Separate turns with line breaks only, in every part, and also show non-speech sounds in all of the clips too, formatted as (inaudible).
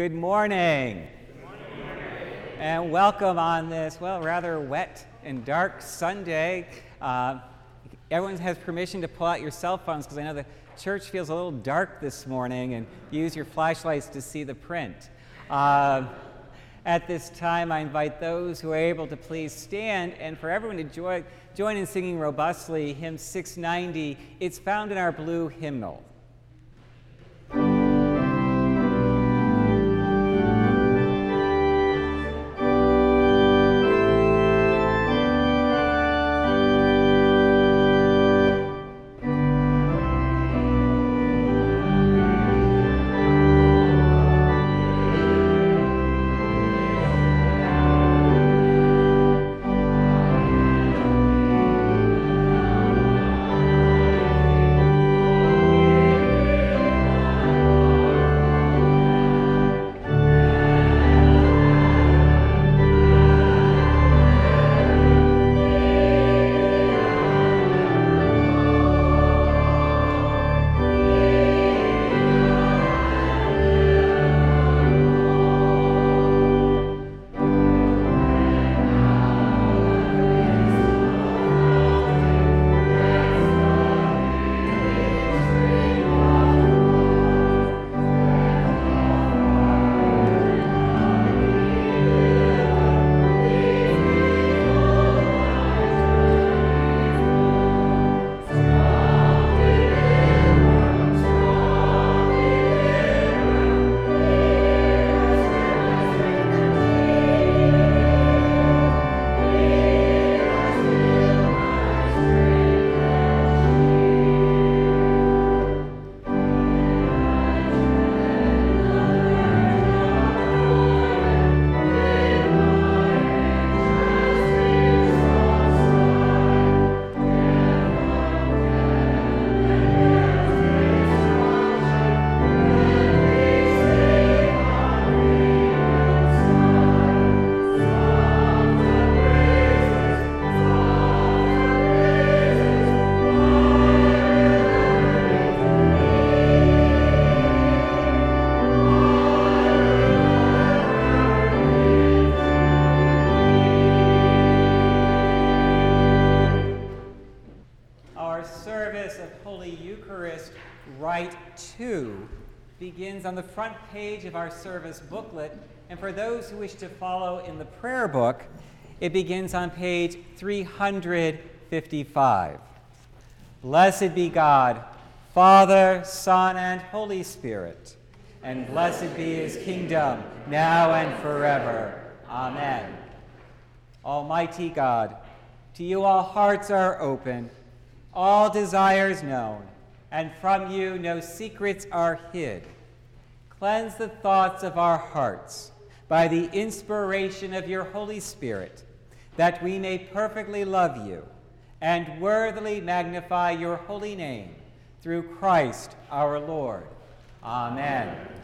Good morning. And welcome on this, well, rather wet and dark Sunday. Uh, everyone has permission to pull out your cell phones because I know the church feels a little dark this morning and use your flashlights to see the print. Uh, at this time, I invite those who are able to please stand and for everyone to join, join in singing robustly hymn 690. It's found in our blue hymnal. On the front page of our service booklet. And for those who wish to follow in the prayer book, it begins on page 355. Blessed be God, Father, Son, and Holy Spirit, and blessed be his kingdom, now and forever. Amen. Almighty God, to you all hearts are open, all desires known, and from you no secrets are hid. Cleanse the thoughts of our hearts by the inspiration of your Holy Spirit, that we may perfectly love you and worthily magnify your holy name through Christ our Lord. Amen. with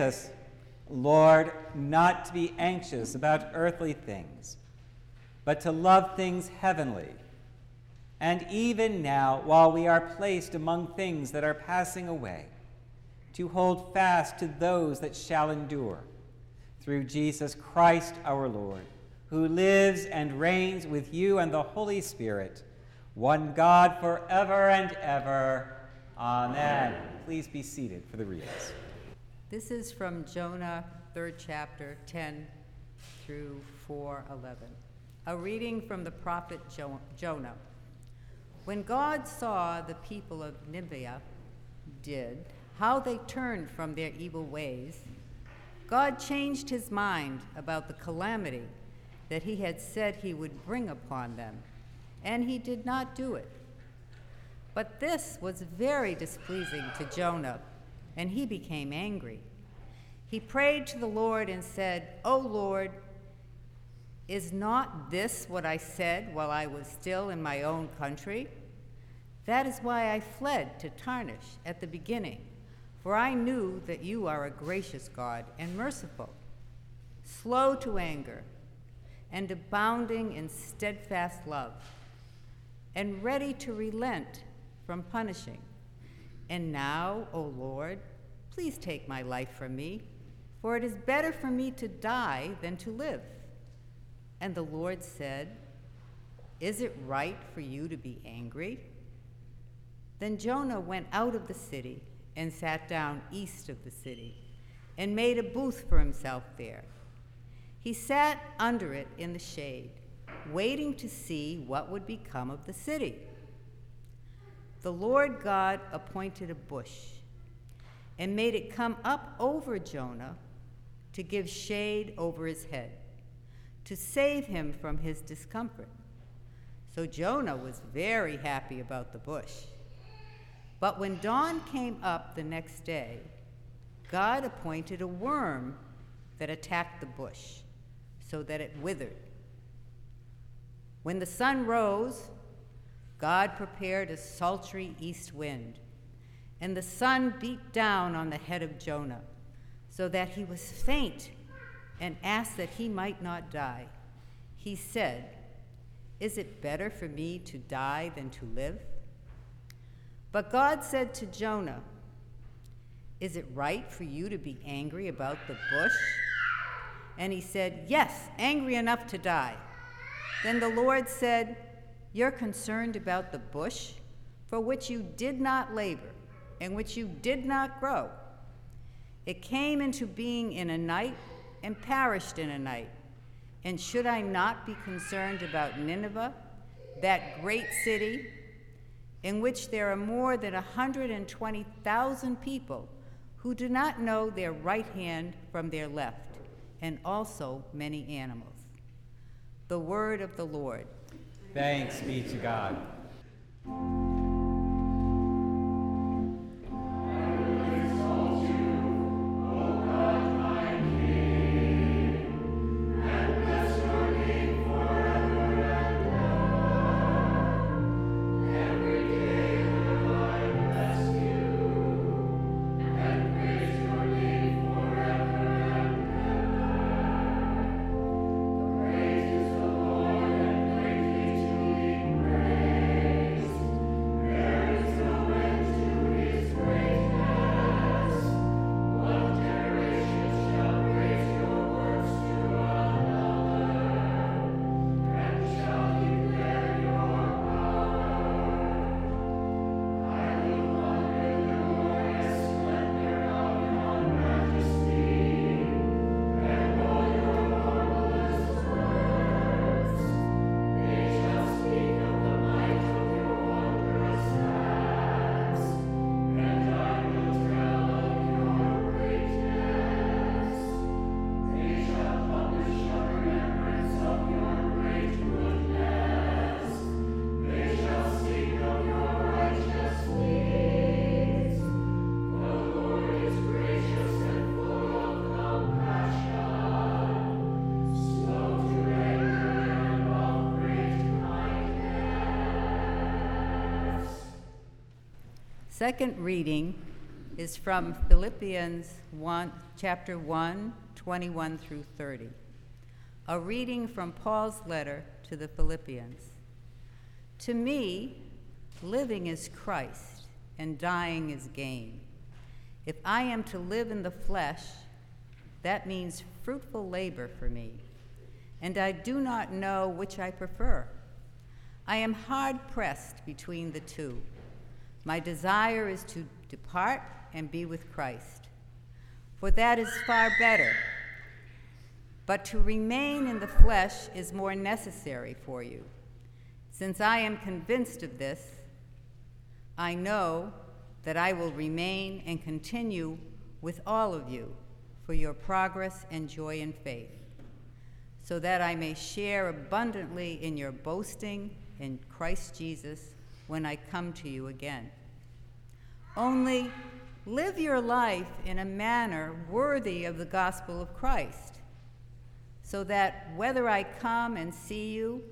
us, Lord, not to be anxious about earthly things, but to love things heavenly. And even now, while we are placed among things that are passing away, to hold fast to those that shall endure, through Jesus Christ our Lord, who lives and reigns with you and the Holy Spirit, one God forever and ever. Amen. Please be seated for the readings.
This is from Jonah, third chapter, 10 through 4:11. A reading from the prophet jo- Jonah. When God saw the people of Nineveh did, how they turned from their evil ways, God changed his mind about the calamity that he had said he would bring upon them, and he did not do it. But this was very displeasing to Jonah, and he became angry. He prayed to the Lord and said, O Lord, is not this what I said while I was still in my own country? That is why I fled to Tarshish at the beginning, for I knew that you are a gracious God and merciful, slow to anger, and abounding in steadfast love, and ready to relent from punishing. And now, O Lord, please take my life from me, for it is better for me to die than to live. And the Lord said, Is it right for you to be angry? Then Jonah went out of the city and sat down east of the city and made a booth for himself there. He sat under it in the shade, waiting to see what would become of the city. The Lord God appointed a bush and made it come up over Jonah to give shade over his head, to save him from his discomfort. So Jonah was very happy about the bush. But when dawn came up the next day, God appointed a worm that attacked the bush so that it withered. When the sun rose, God prepared a sultry east wind, and the sun beat down on the head of Jonah, so that he was faint and asked that he might not die. He said, Is it better for me to die than to live? But God said to Jonah, Is it right for you to be angry about the bush? And he said, Yes, angry enough to die. Then the Lord said, You're concerned about the bush for which you did not labor and which you did not grow. It came into being in a night and perished in a night. And should I not be concerned about Nineveh, that great city? in which there are more than 120,000 people who do not know their right hand from their left, and also many animals. The word of the Lord.
Thanks be to God.
Second reading is from Philippians 1, chapter 1, 21 through 30. A reading from Paul's letter to the Philippians. To me, living is Christ and dying is gain. If I am to live in the flesh, that means fruitful labor for me, and I do not know which I prefer. I am hard pressed between the two. My desire is to depart and be with Christ, for that is far better. But to remain in the flesh is more necessary for you. Since I am convinced of this, I know that I will remain and continue with all of you for your progress and joy in faith, so that I may share abundantly in your boasting in Christ Jesus when I come to you again. Only live your life in a manner worthy of the gospel of Christ, so that whether I come and see you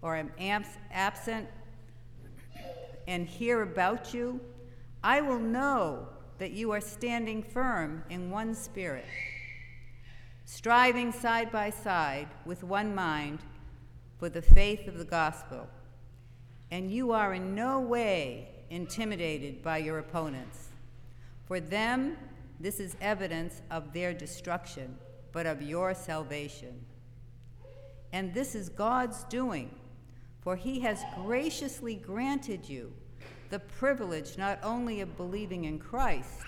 or am absent and hear about you, I will know that you are standing firm in one spirit, striving side by side with one mind for the faith of the gospel. And you are in no way intimidated by your opponents. For them, this is evidence of their destruction, but of your salvation. And this is God's doing, for he has graciously granted you the privilege not only of believing in Christ,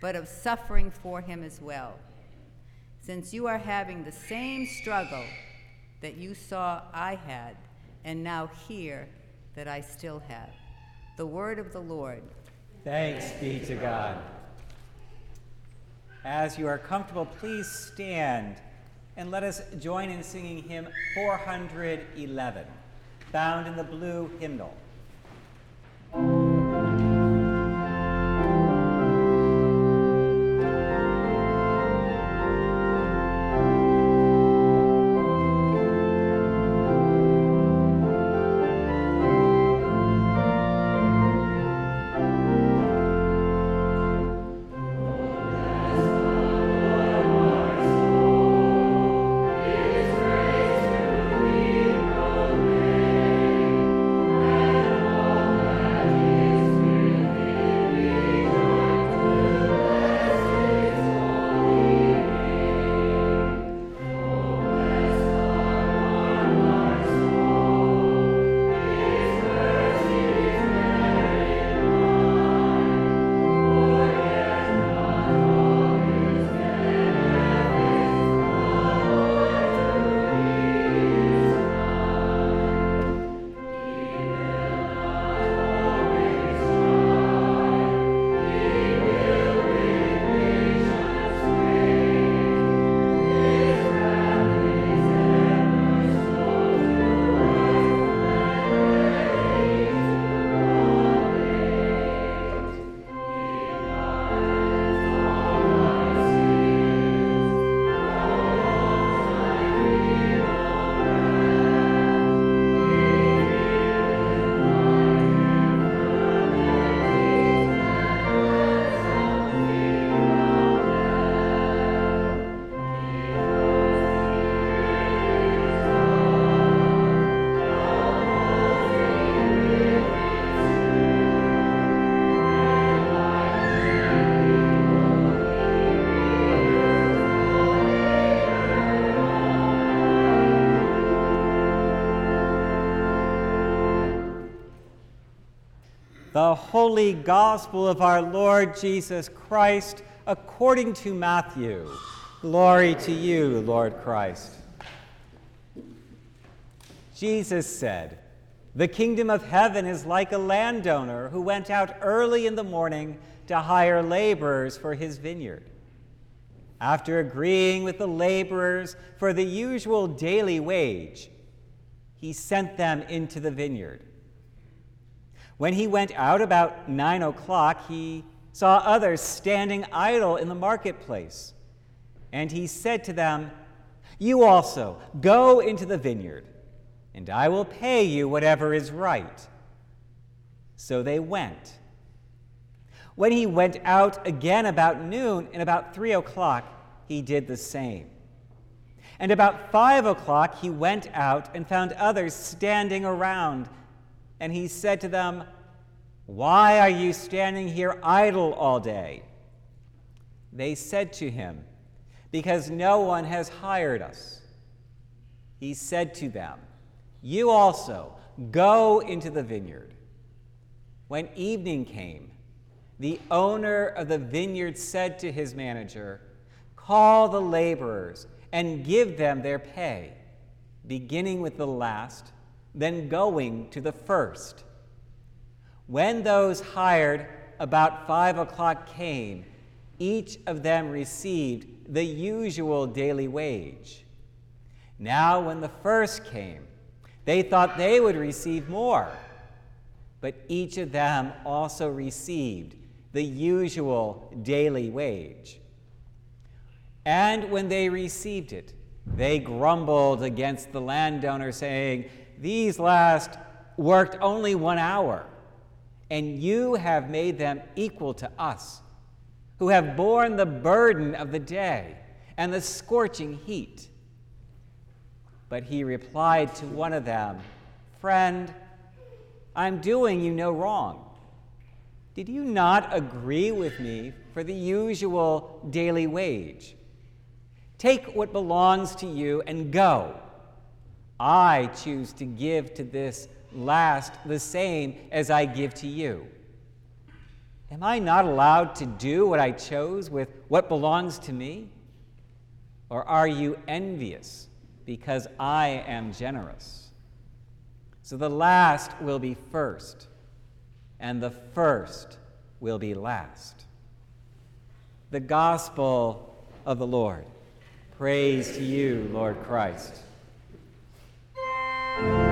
but of suffering for him as well. Since you are having the same struggle that you saw I had, and now hear that I still have. The word of the Lord.
Thanks be to God. As you are comfortable, please stand and let us join in singing hymn 411, found in the blue hymnal. The holy gospel of our Lord Jesus Christ according to Matthew. Glory to you, Lord Christ. Jesus said, The kingdom of heaven is like a landowner who went out early in the morning to hire laborers for his vineyard. After agreeing with the laborers for the usual daily wage, he sent them into the vineyard. When he went out about nine o'clock, he saw others standing idle in the marketplace. And he said to them, You also go into the vineyard, and I will pay you whatever is right. So they went. When he went out again about noon and about three o'clock, he did the same. And about five o'clock, he went out and found others standing around. And he said to them, Why are you standing here idle all day? They said to him, Because no one has hired us. He said to them, You also go into the vineyard. When evening came, the owner of the vineyard said to his manager, Call the laborers and give them their pay, beginning with the last, then going to the first. When those hired about five o'clock came, each of them received the usual daily wage. Now, when the first came, they thought they would receive more, but each of them also received the usual daily wage. And when they received it, they grumbled against the landowner, saying, These last worked only one hour, and you have made them equal to us, who have borne the burden of the day and the scorching heat. But he replied to one of them, Friend, I'm doing you no wrong. Did you not agree with me for the usual daily wage? Take what belongs to you and go. I choose to give to this last the same as I give to you. Am I not allowed to do what I chose with what belongs to me? Or are you envious because I am generous? So the last will be first, and the first will be last. The Gospel of the Lord. Praise to you, Lord Christ. Thank you.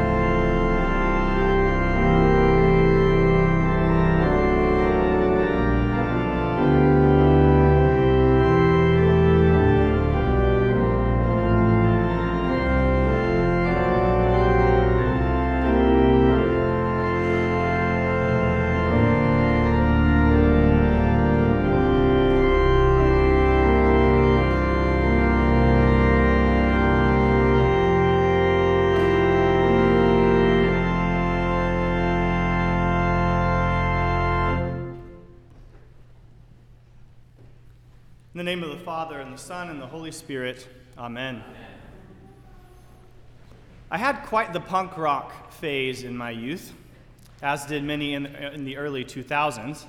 In the name of the Father, and the Son, and the Holy Spirit, Amen. I had quite the punk rock phase in my youth, as did many in, in the early 2000s.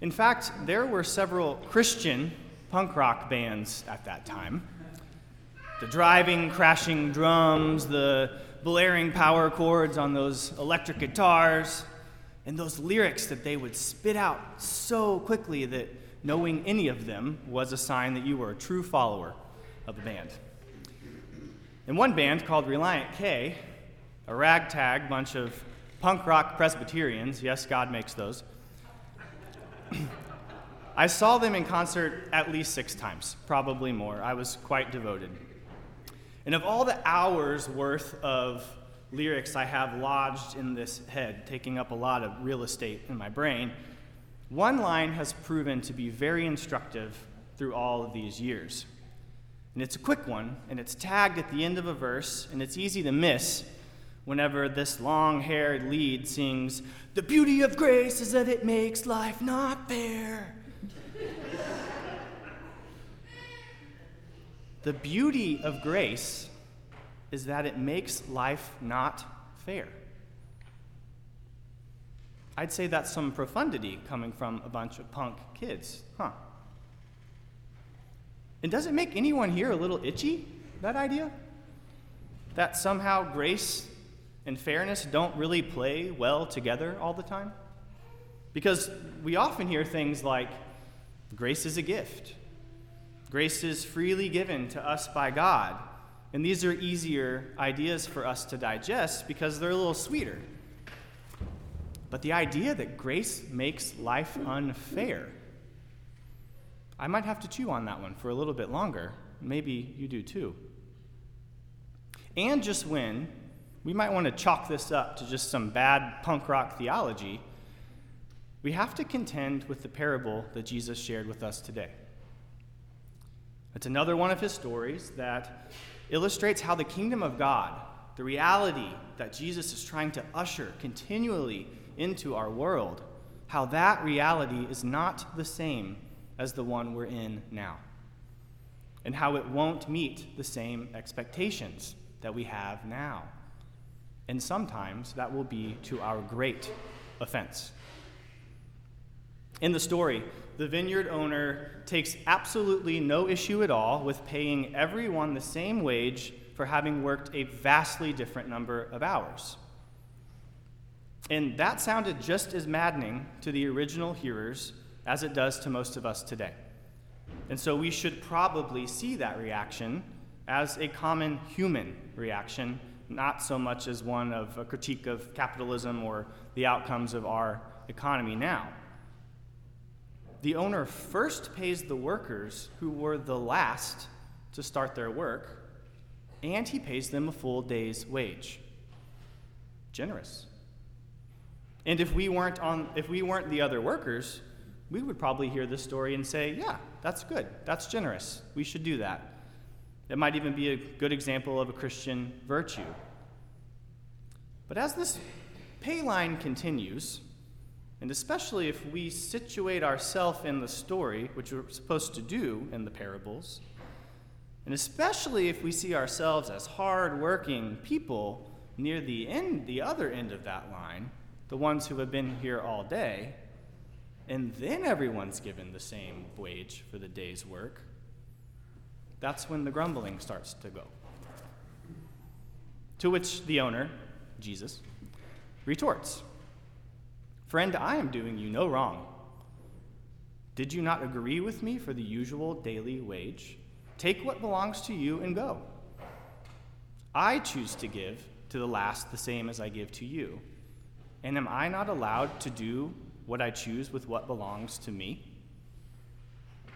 In fact, there were several Christian punk rock bands at that time. The driving, crashing drums, the blaring power chords on those electric guitars, and those lyrics that they would spit out so quickly that knowing any of them was a sign that you were a true follower of the band. In one band called Relient K, a ragtag bunch of punk rock Presbyterians, yes, God makes those, I saw them in concert at least six times, probably more. I was quite devoted. And of all the hours worth of lyrics I have lodged in this head, taking up a lot of real estate in my brain, one line has proven to be very instructive through all of these years. And it's a quick one, and it's tagged at the end of a verse, and it's easy to miss whenever this long haired lead sings, The beauty of grace is that it makes life not fair. (laughs) the beauty of grace is that it makes life not fair. I'd say that's some profundity coming from a bunch of punk kids, huh? And does it make anyone here a little itchy, that idea? That somehow grace and fairness don't really play well together all the time? Because we often hear things like, grace is a gift, grace is freely given to us by God. And these are easier ideas for us to digest because they're a little sweeter. But the idea that grace makes life unfair, I might have to chew on that one for a little bit longer. Maybe you do too. And just when we might want to chalk this up to just some bad punk rock theology, we have to contend with the parable that Jesus shared with us today. It's another one of his stories that illustrates how the kingdom of God, the reality that Jesus is trying to usher continually into our world, how that reality is not the same as the one we're in now, and how it won't meet the same expectations that we have now. And sometimes that will be to our great offense. In the story, the vineyard owner takes absolutely no issue at all with paying everyone the same wage for having worked a vastly different number of hours. And that sounded just as maddening to the original hearers as it does to most of us today. And so we should probably see that reaction as a common human reaction, not so much as one of a critique of capitalism or the outcomes of our economy now. The owner first pays the workers who were the last to start their work, and he pays them a full day's wage. Generous. And if we weren't on if we weren't the other workers, we would probably hear this story and say, "Yeah, that's good. That's generous. We should do that." It might even be a good example of a Christian virtue. But as this pay line continues, and especially if we situate ourselves in the story, which we're supposed to do in the parables, and especially if we see ourselves as hard-working people near the end, the other end of that line, the ones who have been here all day, and then everyone's given the same wage for the day's work, that's when the grumbling starts to go. To which the owner, Jesus, retorts Friend, I am doing you no wrong. Did you not agree with me for the usual daily wage? Take what belongs to you and go. I choose to give to the last the same as I give to you. And am I not allowed to do what I choose with what belongs to me?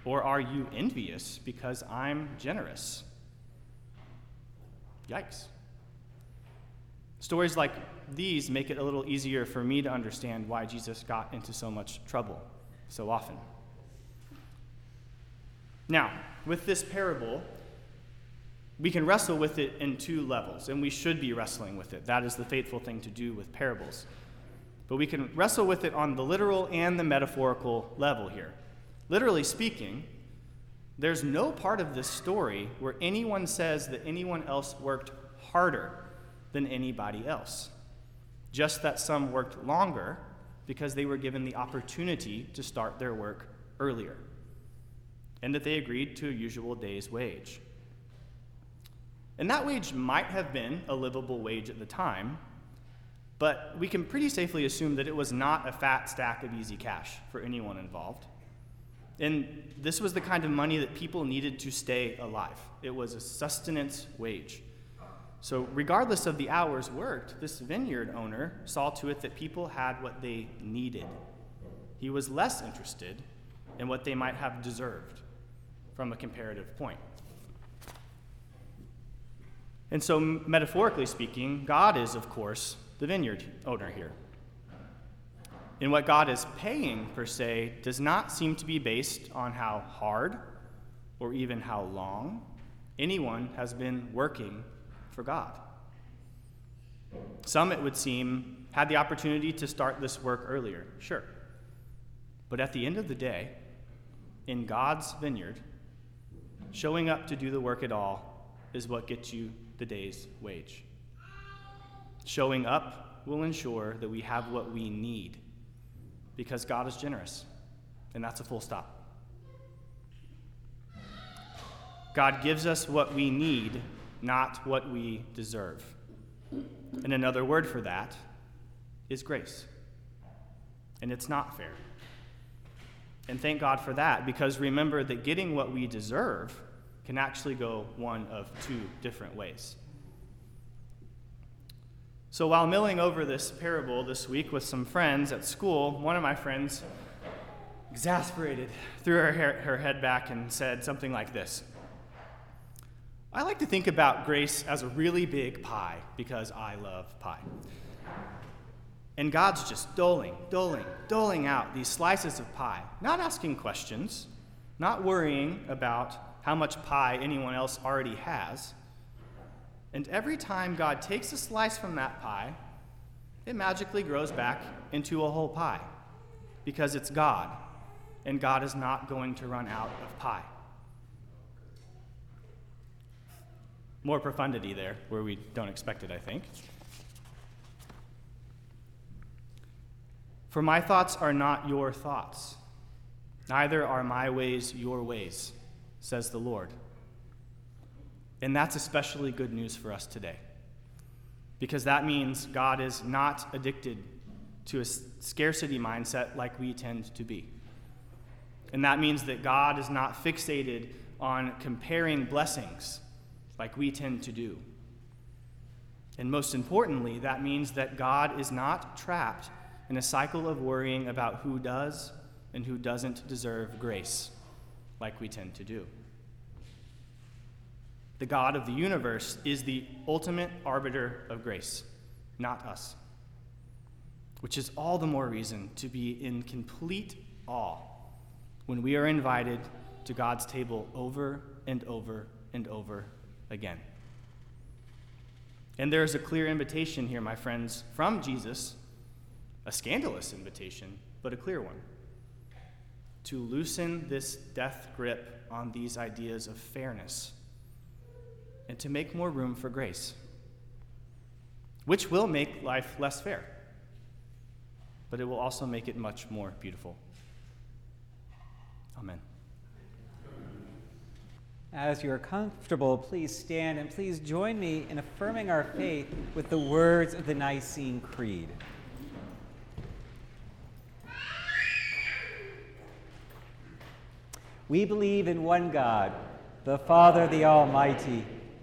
Or are you envious because I'm generous? Yikes. Stories like these make it a little easier for me to understand why Jesus got into so much trouble so often. Now, with this parable, we can wrestle with it in two levels, and we should be wrestling with it. That is the faithful thing to do with parables. But we can wrestle with it on the literal and the metaphorical level here. Literally speaking, there's no part of this story where anyone says that anyone else worked harder than anybody else, just that some worked longer because they were given the opportunity to start their work earlier, and that they agreed to a usual day's wage. And that wage might have been a livable wage at the time, but we can pretty safely assume that it was not a fat stack of easy cash for anyone involved. And this was the kind of money that people needed to stay alive. It was a sustenance wage. So, regardless of the hours worked, this vineyard owner saw to it that people had what they needed. He was less interested in what they might have deserved from a comparative point. And so, metaphorically speaking, God is, of course, the vineyard owner here. And what God is paying, per se, does not seem to be based on how hard or even how long anyone has been working for God. Some, it would seem, had the opportunity to start this work earlier, sure. But at the end of the day, in God's vineyard, showing up to do the work at all is what gets you the day's wage. Showing up will ensure that we have what we need because God is generous, and that's a full stop. God gives us what we need, not what we deserve. And another word for that is grace. And it's not fair. And thank God for that, because remember that getting what we deserve can actually go one of two different ways. So while milling over this parable this week with some friends at school, one of my friends, exasperated, threw her, hair, her head back and said something like this I like to think about grace as a really big pie because I love pie. And God's just doling, doling, doling out these slices of pie, not asking questions, not worrying about how much pie anyone else already has. And every time God takes a slice from that pie, it magically grows back into a whole pie because it's God, and God is not going to run out of pie. More profundity there, where we don't expect it, I think. For my thoughts are not your thoughts, neither are my ways your ways, says the Lord. And that's especially good news for us today, because that means God is not addicted to a scarcity mindset like we tend to be. And that means that God is not fixated on comparing blessings like we tend to do. And most importantly, that means that God is not trapped in a cycle of worrying about who does and who doesn't deserve grace, like we tend to do. The God of the universe is the ultimate arbiter of grace, not us, which is all the more reason to be in complete awe when we are invited to God's table over and over and over again. And there is a clear invitation here, my friends, from Jesus a scandalous invitation, but a clear one to loosen this death grip on these ideas of fairness and to make more room for grace, which will make life less fair, but it will also make it much more beautiful. Amen.
As you are comfortable, please stand and please join me in affirming our faith with the words of the Nicene Creed. We believe in one God, the Father, the Almighty,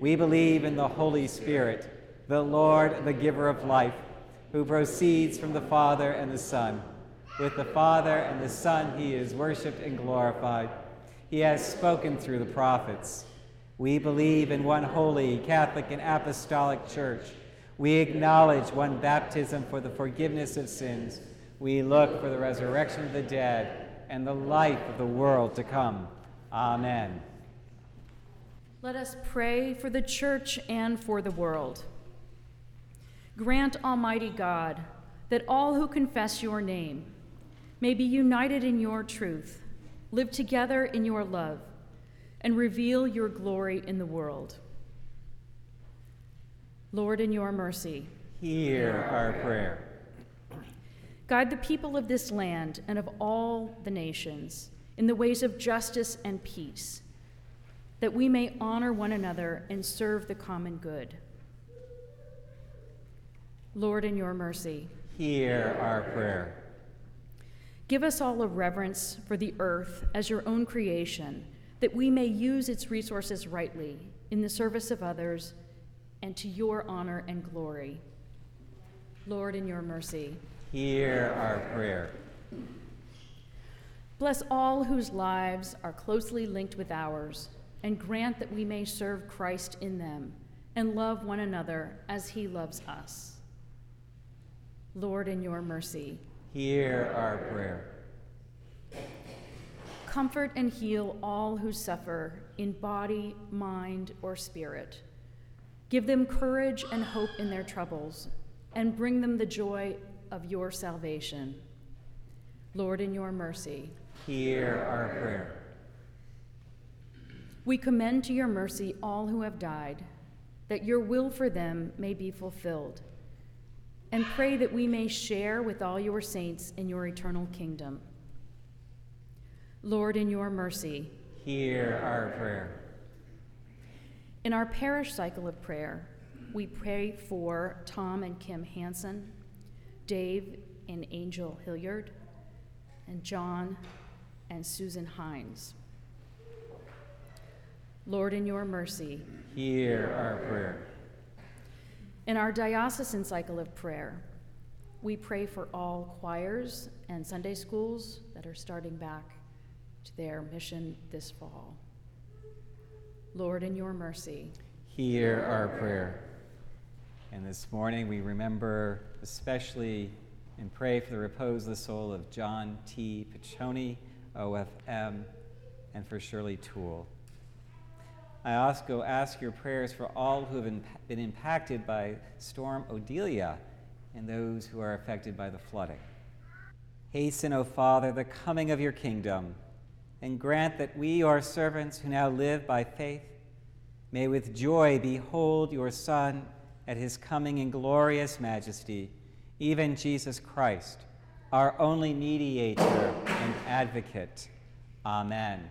We believe in the Holy Spirit, the Lord, the giver of life, who proceeds from the Father and the Son. With the Father and the Son, he is worshiped and glorified. He has spoken through the prophets. We believe in one holy, Catholic, and Apostolic Church. We acknowledge one baptism for the forgiveness of sins we look for the resurrection of the dead and the life of the world to come. Amen.
Let us pray for the church and for the world. Grant, Almighty God, that all who confess your name may be united in your truth, live together in your love, and reveal your glory in the world. Lord, in your mercy,
hear our prayer.
Guide the people of this land and of all the nations in the ways of justice and peace, that we may honor one another and serve the common good. Lord, in your mercy,
hear our prayer.
Give us all a reverence for the earth as your own creation, that we may use its resources rightly in the service of others and to your honor and glory. Lord, in your mercy,
hear our prayer.
Bless all whose lives are closely linked with ours, and grant that we may serve Christ in them and love one another as he loves us. Lord, in your mercy,
hear our prayer.
Comfort and heal all who suffer in body, mind, or spirit. Give them courage and hope in their troubles, and bring them the joy of your salvation. Lord, in your mercy,
hear our prayer.
We commend to your mercy all who have died, that your will for them may be fulfilled, and pray that we may share with all your saints in your eternal kingdom. Lord, in your mercy,
Hear our prayer.
In our parish cycle of prayer, we pray for Tom and Kim Hansen, Dave and Angel Hilliard, and John and Susan Hines. Lord, in your mercy,
Hear our prayer.
in our diocesan cycle of prayer, we pray for all choirs and Sunday schools that are starting back to their mission this fall. Lord, in your mercy,
Hear our prayer. And this morning we remember especially and pray for the repose of the soul of John T. Piccioni, OFM, and for Shirley Toole. I also ask your prayers for all who have been impacted by Storm Ophelia and those who are affected by the flooding. Hasten, O Father, the coming of your kingdom and grant that we, your servants who now live by faith, may with joy behold your Son at his coming in glorious majesty, even Jesus Christ, our only mediator and advocate. Amen.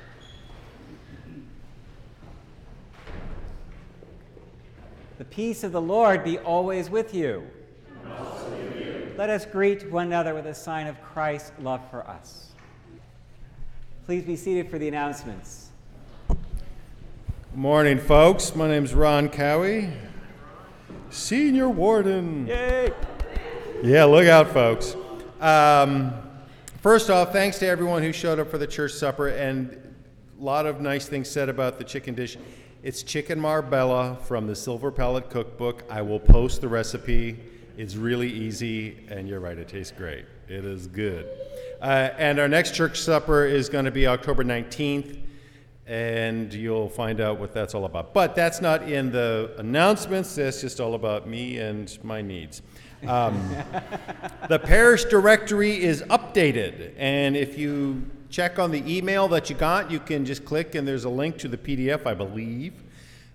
The peace of the Lord be always with you. Let us greet one another with a sign of Christ's love for us. Please be seated for the announcements.
Good morning, folks. My name is Ron Cowie, Senior Warden.
Yay!
Yeah, look out, folks. Um, first off, thanks to everyone who showed up for the church supper, and a lot of nice things said about the chicken dish. It's chicken marbella from the Silver Palate Cookbook. I will post the recipe. It's really easy, and you're right, it tastes great. It is good. Uh, and our next church supper is going to be October 19th, and you'll find out what that's all about. But that's not in the announcements, that's just all about me and my needs. Um, (laughs) the parish directory is updated, and if you check on the email that you got, you can just click, and there's a link to the PDF, I believe.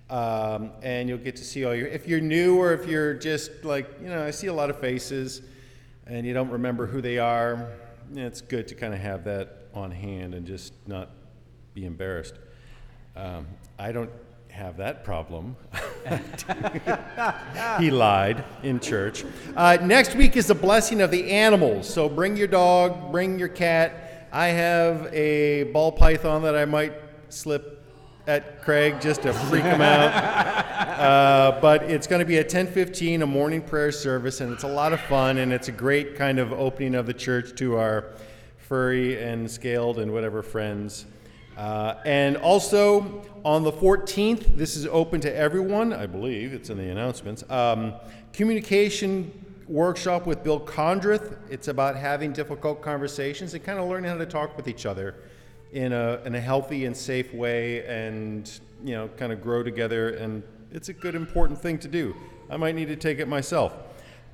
Um, and you'll get to see all your. If you're new or if you're just like, you know, I see a lot of faces and you don't remember who they are, it's good to kind of have that on hand and just not be embarrassed. Um, I don't have that problem. (laughs) he lied in church. Uh, next week is the blessing of the animals. So bring your dog, bring your cat. I have a ball python that I might slip at Craig just to freak him out. (laughs) Uh, but it's going to be at 10:15, a morning prayer service, and it's a lot of fun, and it's a great kind of opening of the church to our furry and scaled and whatever friends. Uh, and also on the 14th, this is open to everyone. I believe it's in the announcements. Um, communication workshop with Bill Condrith. It's about having difficult conversations and kind of learning how to talk with each other in a, in a healthy and safe way and you know kind of grow together and it's a good important thing to do. I might need to take it myself.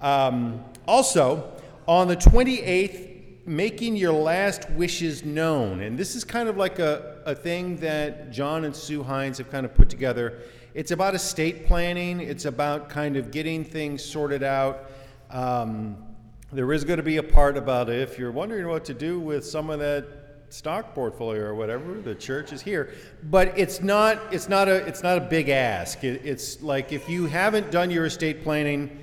Um, also on the 28th making your last wishes known. And this is kind of like a, a thing that john and sue hines have kind of put together. It's about estate planning. It's about kind of getting things sorted out um, there is going to be a part about it. If you're wondering what to do with some of that stock portfolio or whatever, the church is here. But it's not. It's not a. It's not a big ask. It, it's like if you haven't done your estate planning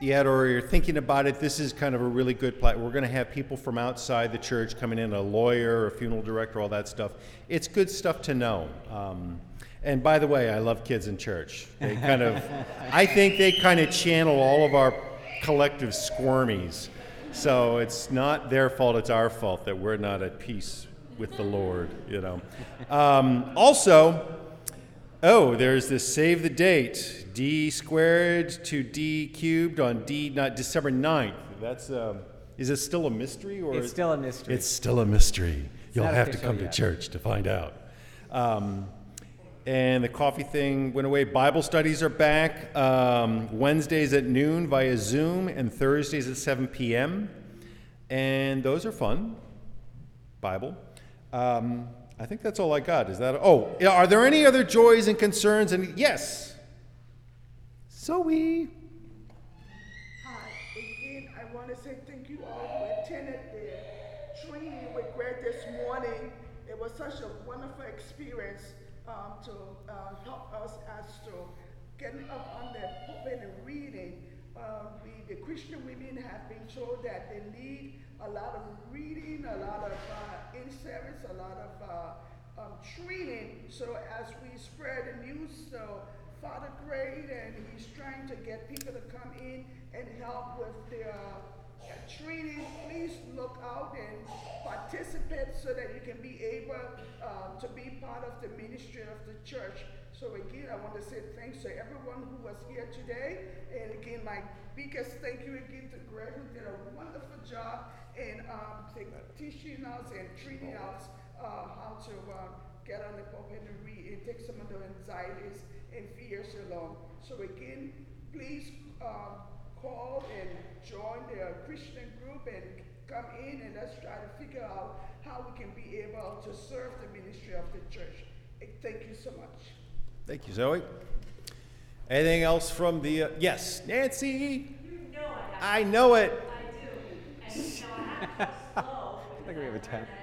yet, or you're thinking about it, this is kind of a really good plat. We're going to have people from outside the church coming in, a lawyer, a funeral director, all that stuff. It's good stuff to know. Um, and by the way, I love kids in church. They kind of, (laughs) I think they kind of channel all of our collective squirmies. So it's not their fault, it's our fault that we're not at peace with the Lord, you know. Um, also, oh, there's this save the date d squared to d cubed on d not December 9th. That's, um, is it still a mystery? or
It's still a mystery.
It's still a mystery. You'll have to come to church to find out. Um, and the coffee thing went away. Bible studies are back. Um, Wednesdays at noon via Zoom, and Thursdays at 7 p.m. And those are fun. Bible. Um, I think that's all I got. Is that? Oh, are there any other joys and concerns? And yes, Zoe.
Hi, again, I want to say thank you all who attended the training with Greg this morning. It was such a to uh, help us as to getting up on the pulpit and reading. Uh, we, the Christian women have been told that they need a lot of reading, a lot of uh, in-service, a lot of uh, um, training. So as we spread the news, so Father Grade, and he's trying to get people to come in and help with their training. Please look out and participate so that you can be able uh, to be part of the ministry of the church. So again, I want to say thanks to everyone who was here today. And again, my biggest thank you again to Greg, who did a wonderful job in um, teaching us and training us uh, how to uh, get on the pulpit and read and take some of the anxieties and fears along. So again, please uh, call and join the Christian group and come in and let's try to figure out how we can be able to serve the ministry of the church. Eh, Thank you so much.
Thank you, Zoe. Anything else from the? Uh, yes, Nancy.
You know I have.
I know it.
I do. And you know, I have to talk slow. (laughs)
I think we have a
because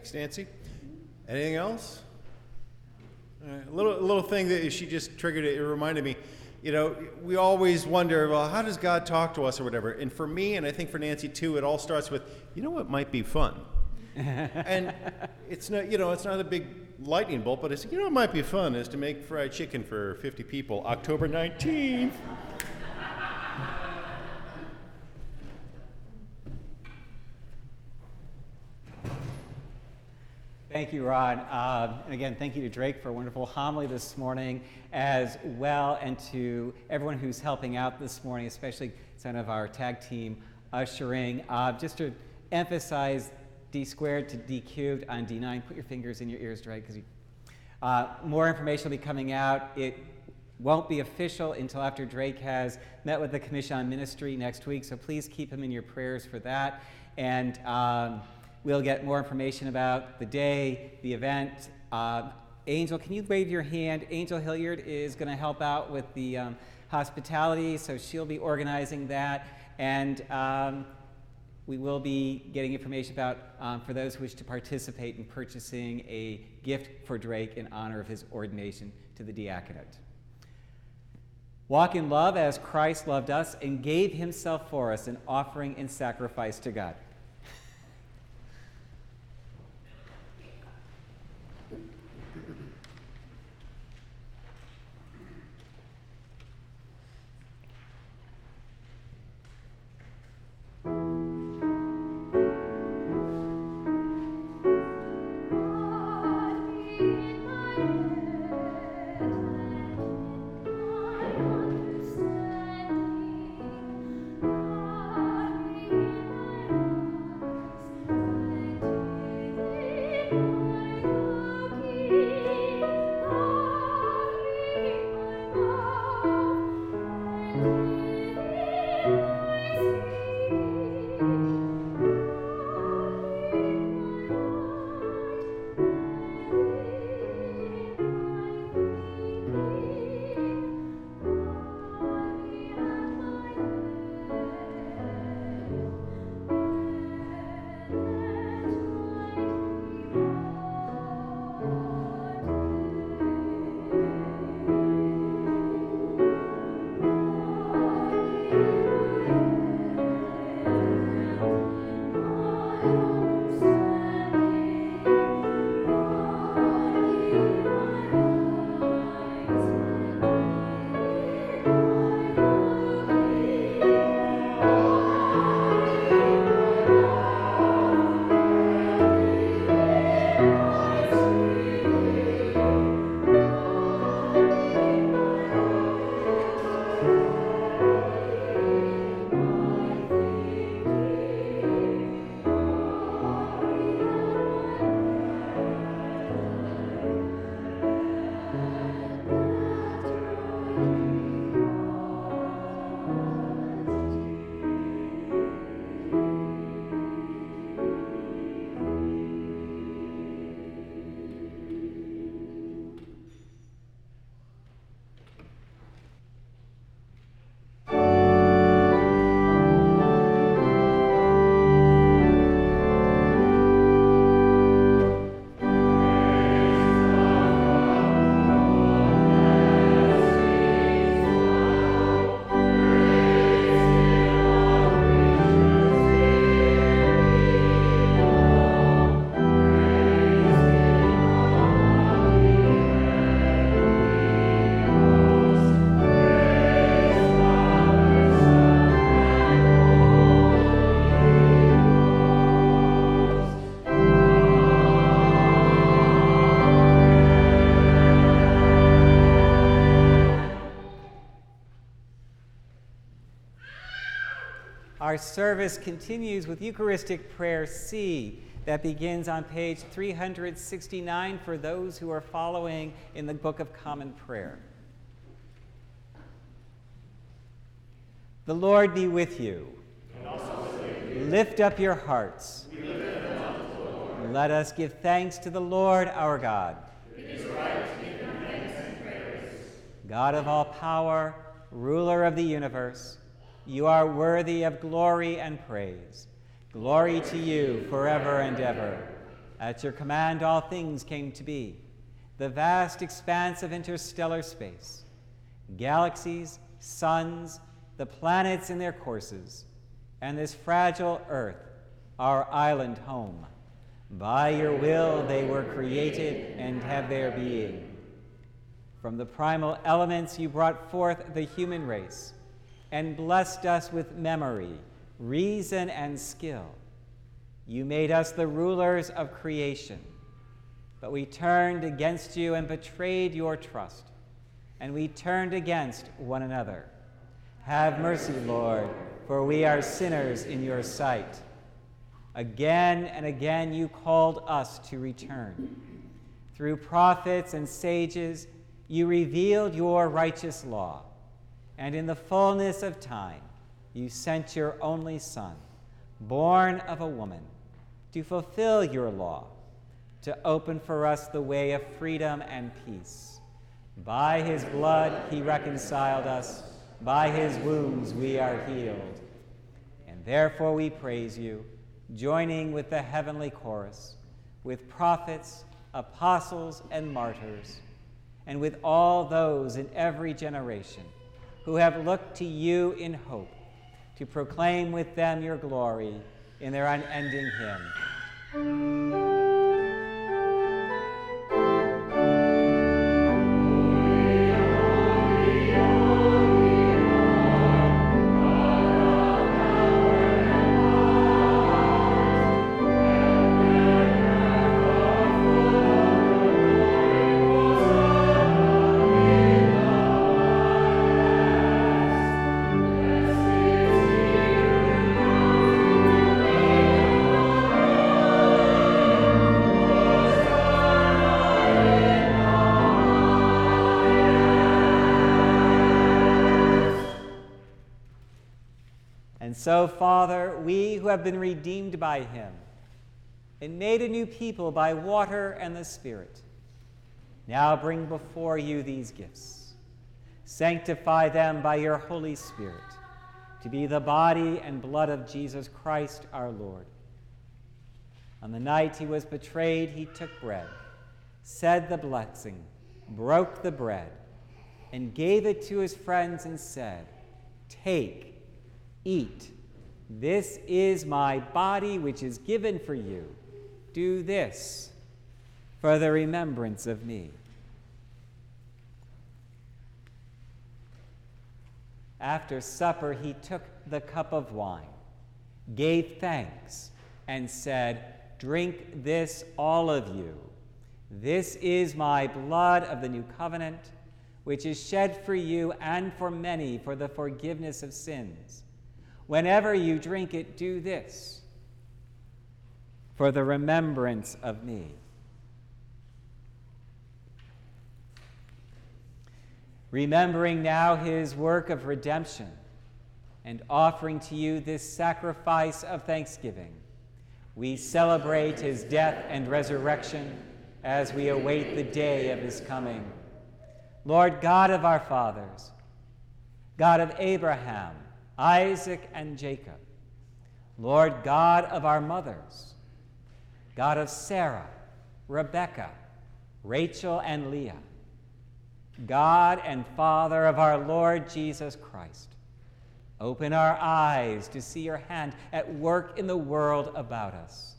Thanks, Nancy. Anything else? Right, a little, a little thing that she just triggered. It reminded me. you know, we always wonder, well, how does God talk to us or whatever? And for me, and I think for Nancy too, it all starts with, you know what might be fun? (laughs) and it's not, you know, it's not a big lightning bolt, but it's, you know, what might be fun is to make fried chicken for 50 people October 19th.
Thank you, Ron. Uh, and again, thank you to Drake for a wonderful homily this morning, as well, and to everyone who's helping out this morning, especially some of our tag team ushering. Uh, just to emphasize d squared to d cubed on d9, put your fingers in your ears, Drake, because uh, more information will be coming out. It won't be official until after Drake has met with the Commission on Ministry next week, so please keep him in your prayers for that. And um, We'll get more information about the day, the event. Uh, Angel, can you wave your hand? Angel Hilliard is going to help out with the um, hospitality, so she'll be organizing that. And um, we will be getting information about, um, for those who wish to participate in purchasing a gift for Drake in honor of his ordination to the diaconate. Walk in love as Christ loved us and gave himself for us, an offering and sacrifice to God. Our service continues with Eucharistic Prayer C that begins on page 369 for those who are following in the Book of Common Prayer. The Lord be with you. With. Lift up your hearts. Up Let us give thanks to the Lord our God.
Right
God of all power, ruler of the universe, you are worthy of glory and praise. Glory to you forever and ever. At your command, all things came to be. The vast expanse of interstellar space, galaxies, suns, the planets in their courses, and this fragile earth, our island home. By your will they were created and have their being. From the primal elements you brought forth the human race and blessed us with memory, reason, and skill. You made us the rulers of creation, but we turned against you and betrayed your trust, and we turned against one another. Have mercy, Lord, for we are sinners in your sight. Again and again you called us to return. Through prophets and sages, you revealed your righteous law, and in the fullness of time, you sent your only Son, born of a woman, to fulfill your law, to open for us the way of freedom and peace. By his blood, he reconciled us. By his wounds, we are healed. And therefore, we praise you, joining with the heavenly chorus, with prophets, apostles, and martyrs, and with all those in every generation who have looked to you in hope to proclaim with them your glory in their unending hymn. So, Father, we who have been redeemed by him and made a new people by water and the Spirit, now bring before you these gifts. Sanctify them by your Holy Spirit to be the body and blood of Jesus Christ our Lord. On the night he was betrayed, he took bread, said the blessing, broke the bread, and gave it to his friends and said, Take Eat. This is my body, which is given for you. Do this for the remembrance of me. After supper, he took the cup of wine, gave thanks, and said, Drink this, all of you. This is my blood of the new covenant, which is shed for you and for many for the forgiveness of sins. Whenever you drink it, do this for the remembrance of me. Remembering now his work of redemption and offering to you this sacrifice of thanksgiving, we celebrate his death and resurrection as we await the day of his coming. Lord God of our fathers, God of Abraham, Isaac and Jacob, Lord God of our mothers, God of Sarah, Rebekah, Rachel, and Leah, God and Father of our Lord Jesus Christ, open our eyes to see your hand at work in the world about us.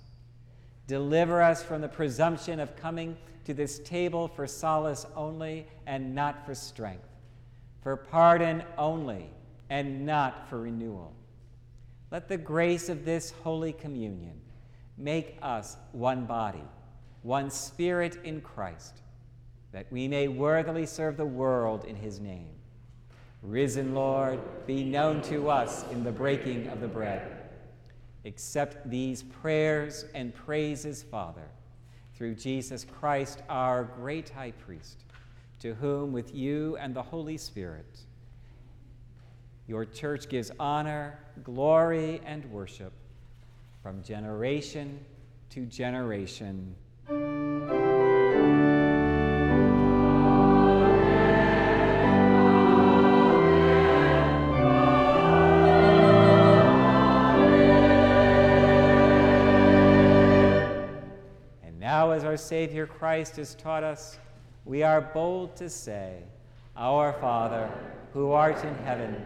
Deliver us from the presumption of coming to this table for solace only and not for strength, for pardon only and not for renewal. Let the grace of this Holy Communion make us one body, one spirit in Christ, that we may worthily serve the world in his name. Risen Lord, be known to us in the breaking of the bread. Accept these prayers and praises, Father, through Jesus Christ, our great high priest, to whom, with you and the Holy Spirit, your church gives honor, glory, and worship from generation to generation. And now, as our Savior Christ has taught us, we are bold to say, Our Father, who art in heaven,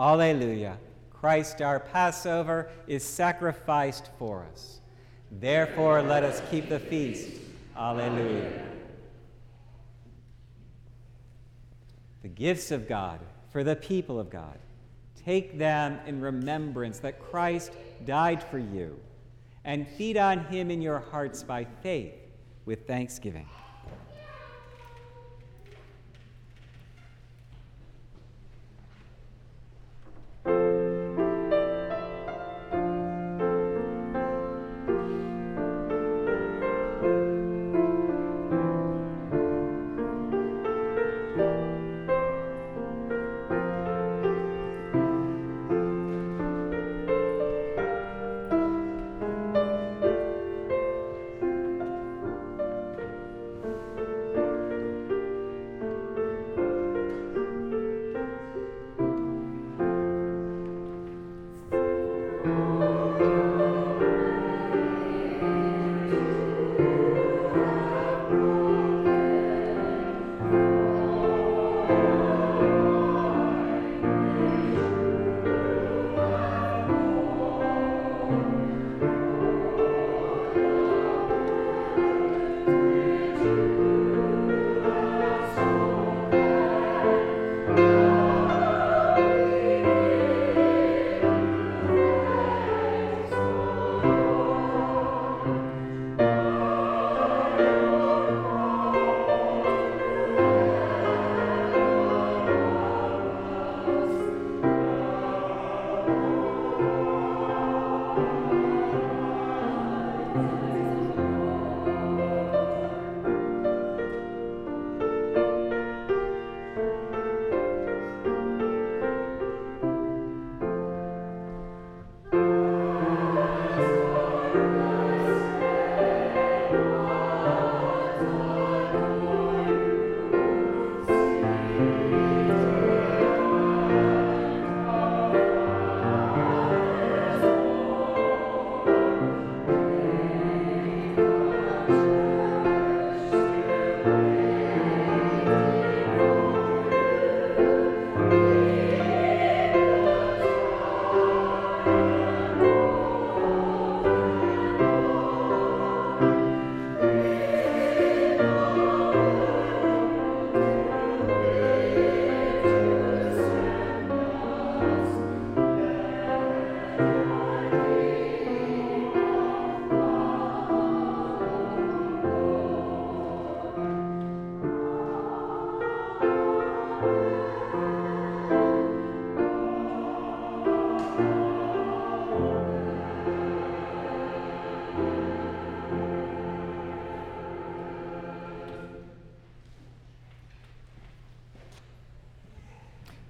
Alleluia. Christ our Passover is sacrificed for us. Therefore, let us keep the feast. Alleluia. The gifts of God for the people of God. Take them in remembrance that Christ died for you, and feed on him in your hearts by faith with thanksgiving.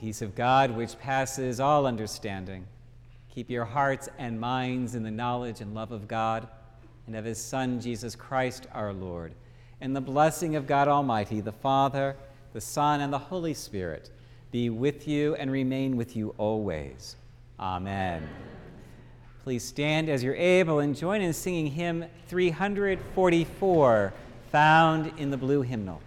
Peace of God, which passes all understanding, keep your hearts and minds in the knowledge and love of God and of His Son, Jesus Christ our Lord. And the blessing of God Almighty, the Father, the Son, and the Holy Spirit be with you and remain with you always. Amen. Please stand as you're able and join in singing hymn 344, found in the blue hymnal.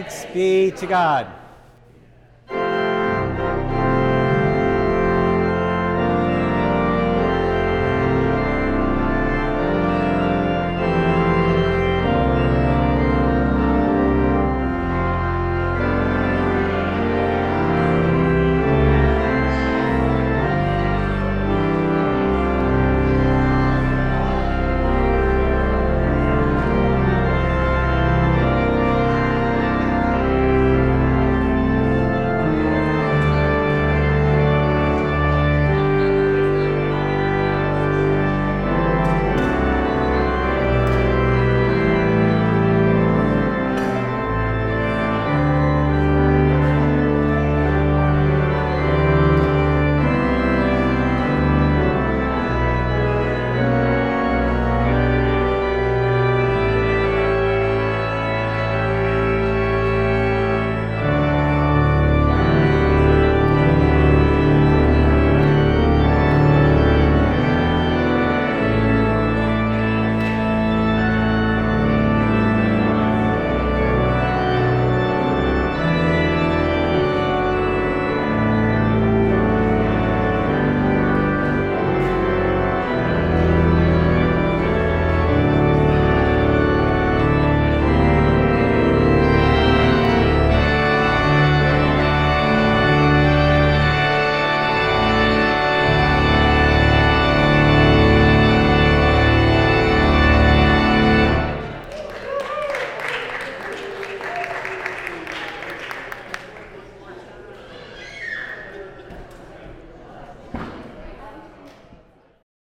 Thanks be to God.